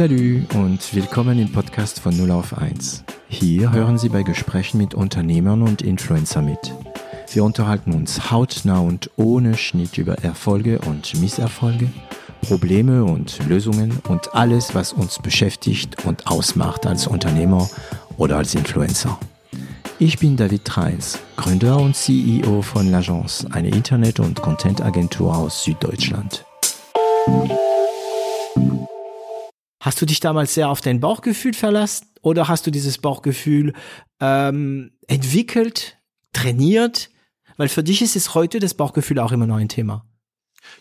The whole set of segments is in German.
Salut und willkommen im Podcast von 0 auf 1. Hier hören Sie bei Gesprächen mit Unternehmern und Influencer mit. Wir unterhalten uns hautnah und ohne Schnitt über Erfolge und Misserfolge, Probleme und Lösungen und alles, was uns beschäftigt und ausmacht als Unternehmer oder als Influencer. Ich bin David Treis, Gründer und CEO von L'Agence, eine Internet- und Content-Agentur aus Süddeutschland. Hast du dich damals sehr auf dein Bauchgefühl verlassen oder hast du dieses Bauchgefühl ähm, entwickelt, trainiert? Weil für dich ist es heute das Bauchgefühl auch immer noch ein Thema.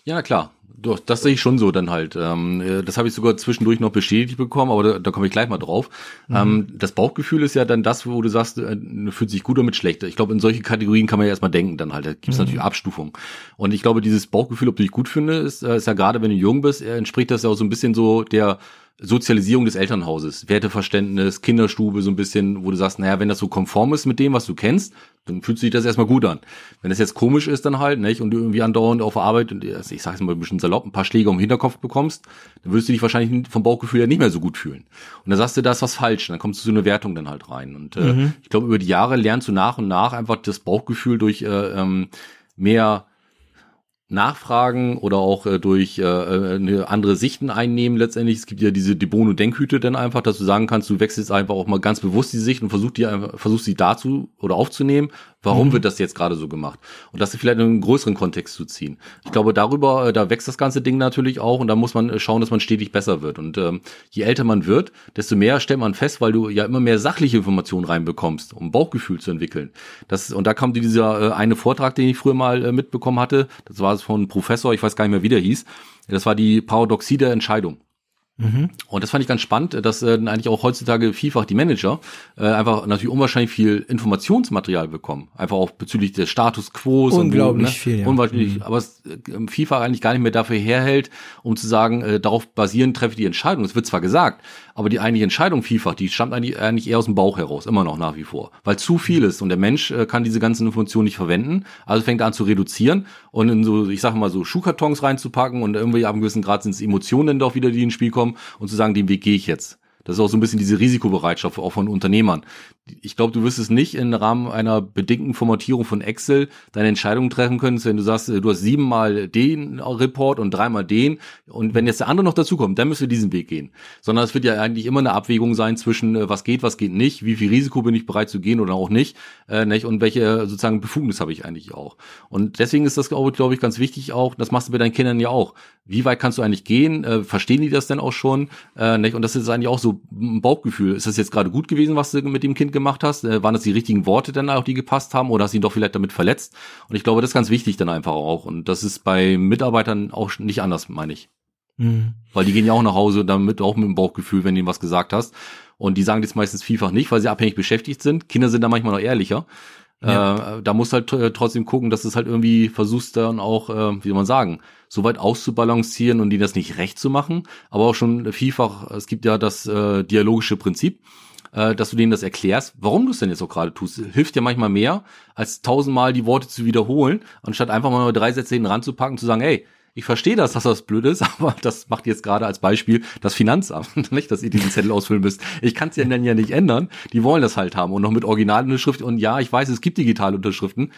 Ja, klar. Doch, das sehe ich schon so dann halt. Ähm, äh, das habe ich sogar zwischendurch noch bestätigt bekommen, aber da, da komme ich gleich mal drauf. Mhm. Ähm, das Bauchgefühl ist ja dann das, wo du sagst, äh, fühlt sich gut oder mit schlecht. Ich glaube, in solche Kategorien kann man ja erstmal denken dann halt. Da gibt es mhm. natürlich Abstufungen. Und ich glaube, dieses Bauchgefühl, ob du dich gut findest, ist, äh, ist ja gerade, wenn du jung bist, entspricht das ja auch so ein bisschen so der Sozialisierung des Elternhauses, Werteverständnis, Kinderstube, so ein bisschen, wo du sagst, naja, wenn das so konform ist mit dem, was du kennst, dann fühlt sich das erstmal gut an. Wenn das jetzt komisch ist, dann halt, nicht, und du irgendwie andauernd auf der Arbeit, und ich sag's mal ein bisschen salopp, ein paar Schläge um den Hinterkopf bekommst, dann würdest du dich wahrscheinlich vom Bauchgefühl ja nicht mehr so gut fühlen. Und dann sagst du, da ist was falsch, dann kommst du zu einer Wertung dann halt rein. Und äh, mhm. ich glaube, über die Jahre lernst du nach und nach einfach das Bauchgefühl durch äh, ähm, mehr nachfragen oder auch äh, durch äh, äh, andere Sichten einnehmen letztendlich. Es gibt ja diese debono denkhüte dann einfach, dass du sagen kannst, du wechselst einfach auch mal ganz bewusst die Sicht und versuchst die versuchst sie dazu oder aufzunehmen Warum mhm. wird das jetzt gerade so gemacht? Und das vielleicht in einen größeren Kontext zu ziehen. Ich glaube, darüber, äh, da wächst das ganze Ding natürlich auch und da muss man äh, schauen, dass man stetig besser wird. Und ähm, je älter man wird, desto mehr stellt man fest, weil du ja immer mehr sachliche Informationen reinbekommst, um Bauchgefühl zu entwickeln. Das, und da kam dieser äh, eine Vortrag, den ich früher mal äh, mitbekommen hatte. Das war es von Professor, ich weiß gar nicht mehr, wie der hieß. Das war die Paradoxie der Entscheidung. Mhm. Und das fand ich ganz spannend, dass äh, eigentlich auch heutzutage vielfach die Manager äh, einfach natürlich unwahrscheinlich viel Informationsmaterial bekommen. Einfach auch bezüglich des Status quo. Unglaublich und, ne? viel, ja. Unwahrscheinlich, mhm. aber es äh, vielfach eigentlich gar nicht mehr dafür herhält, um zu sagen, äh, darauf basierend treffe ich die Entscheidung. Es wird zwar gesagt, aber die eigentliche Entscheidung vielfach, die stammt eigentlich, eigentlich eher aus dem Bauch heraus, immer noch nach wie vor. Weil zu viel ist und der Mensch äh, kann diese ganzen Informationen nicht verwenden, also fängt er an zu reduzieren und in so, ich sage mal so Schuhkartons reinzupacken und irgendwie ab einem gewissen Grad sind es Emotionen dann doch wieder, die ins Spiel kommen und zu sagen, den Weg gehe ich jetzt. Das ist auch so ein bisschen diese Risikobereitschaft auch von Unternehmern ich glaube, du wirst es nicht im Rahmen einer bedingten Formatierung von Excel deine Entscheidung treffen können, wenn du sagst, du hast siebenmal den Report und dreimal den und wenn jetzt der andere noch dazukommt, dann müsst ihr diesen Weg gehen. Sondern es wird ja eigentlich immer eine Abwägung sein zwischen äh, was geht, was geht nicht, wie viel Risiko bin ich bereit zu gehen oder auch nicht, äh, nicht und welche sozusagen Befugnis habe ich eigentlich auch. Und deswegen ist das, glaube ich, ganz wichtig auch, das machst du bei deinen Kindern ja auch. Wie weit kannst du eigentlich gehen? Äh, verstehen die das denn auch schon? Äh, nicht? Und das ist eigentlich auch so ein Bauchgefühl. Ist das jetzt gerade gut gewesen, was du mit dem Kind gemacht hast? Äh, waren das die richtigen Worte dann auch, die gepasst haben oder hast du ihn doch vielleicht damit verletzt? Und ich glaube, das ist ganz wichtig dann einfach auch. Und das ist bei Mitarbeitern auch nicht anders, meine ich. Mhm. Weil die gehen ja auch nach Hause damit auch mit dem Bauchgefühl, wenn du ihnen was gesagt hast. Und die sagen das meistens vielfach nicht, weil sie abhängig beschäftigt sind. Kinder sind da manchmal noch ehrlicher. Ja. Äh, da musst halt trotzdem gucken, dass du es halt irgendwie versuchst dann auch, äh, wie soll man sagen, so weit auszubalancieren und die das nicht recht zu machen. Aber auch schon vielfach, es gibt ja das äh, dialogische Prinzip äh, dass du denen das erklärst, warum du es denn jetzt auch gerade tust. Hilft ja manchmal mehr, als tausendmal die Worte zu wiederholen, anstatt einfach mal drei Sätze hinten ranzupacken, zu sagen, hey, ich verstehe das, dass das blöd ist, aber das macht jetzt gerade als Beispiel das Finanzamt, nicht, dass ihr diesen Zettel ausfüllen müsst. Ich kann es ja dann ja nicht ändern. Die wollen das halt haben und noch mit Originalunterschrift. Und ja, ich weiß, es gibt digitale Unterschriften.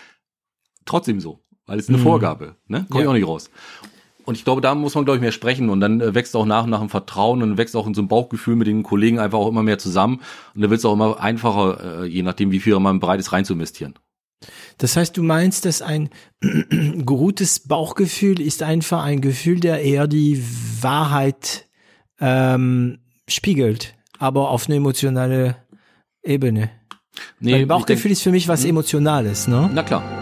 Trotzdem so, weil es eine mhm. Vorgabe, ne? Komm ja. ich auch nicht raus. Und ich glaube, da muss man, glaube ich, mehr sprechen. Und dann äh, wächst auch nach und nach ein Vertrauen und wächst auch in so ein Bauchgefühl mit den Kollegen einfach auch immer mehr zusammen. Und dann wird es auch immer einfacher, äh, je nachdem, wie viel man bereit ist, rein zu investieren. Das heißt, du meinst, dass ein gutes Bauchgefühl ist einfach ein Gefühl, der eher die Wahrheit ähm, spiegelt, aber auf eine emotionale Ebene. Nee, Weil Bauchgefühl denk, ist für mich was hm? Emotionales, ne? Na klar.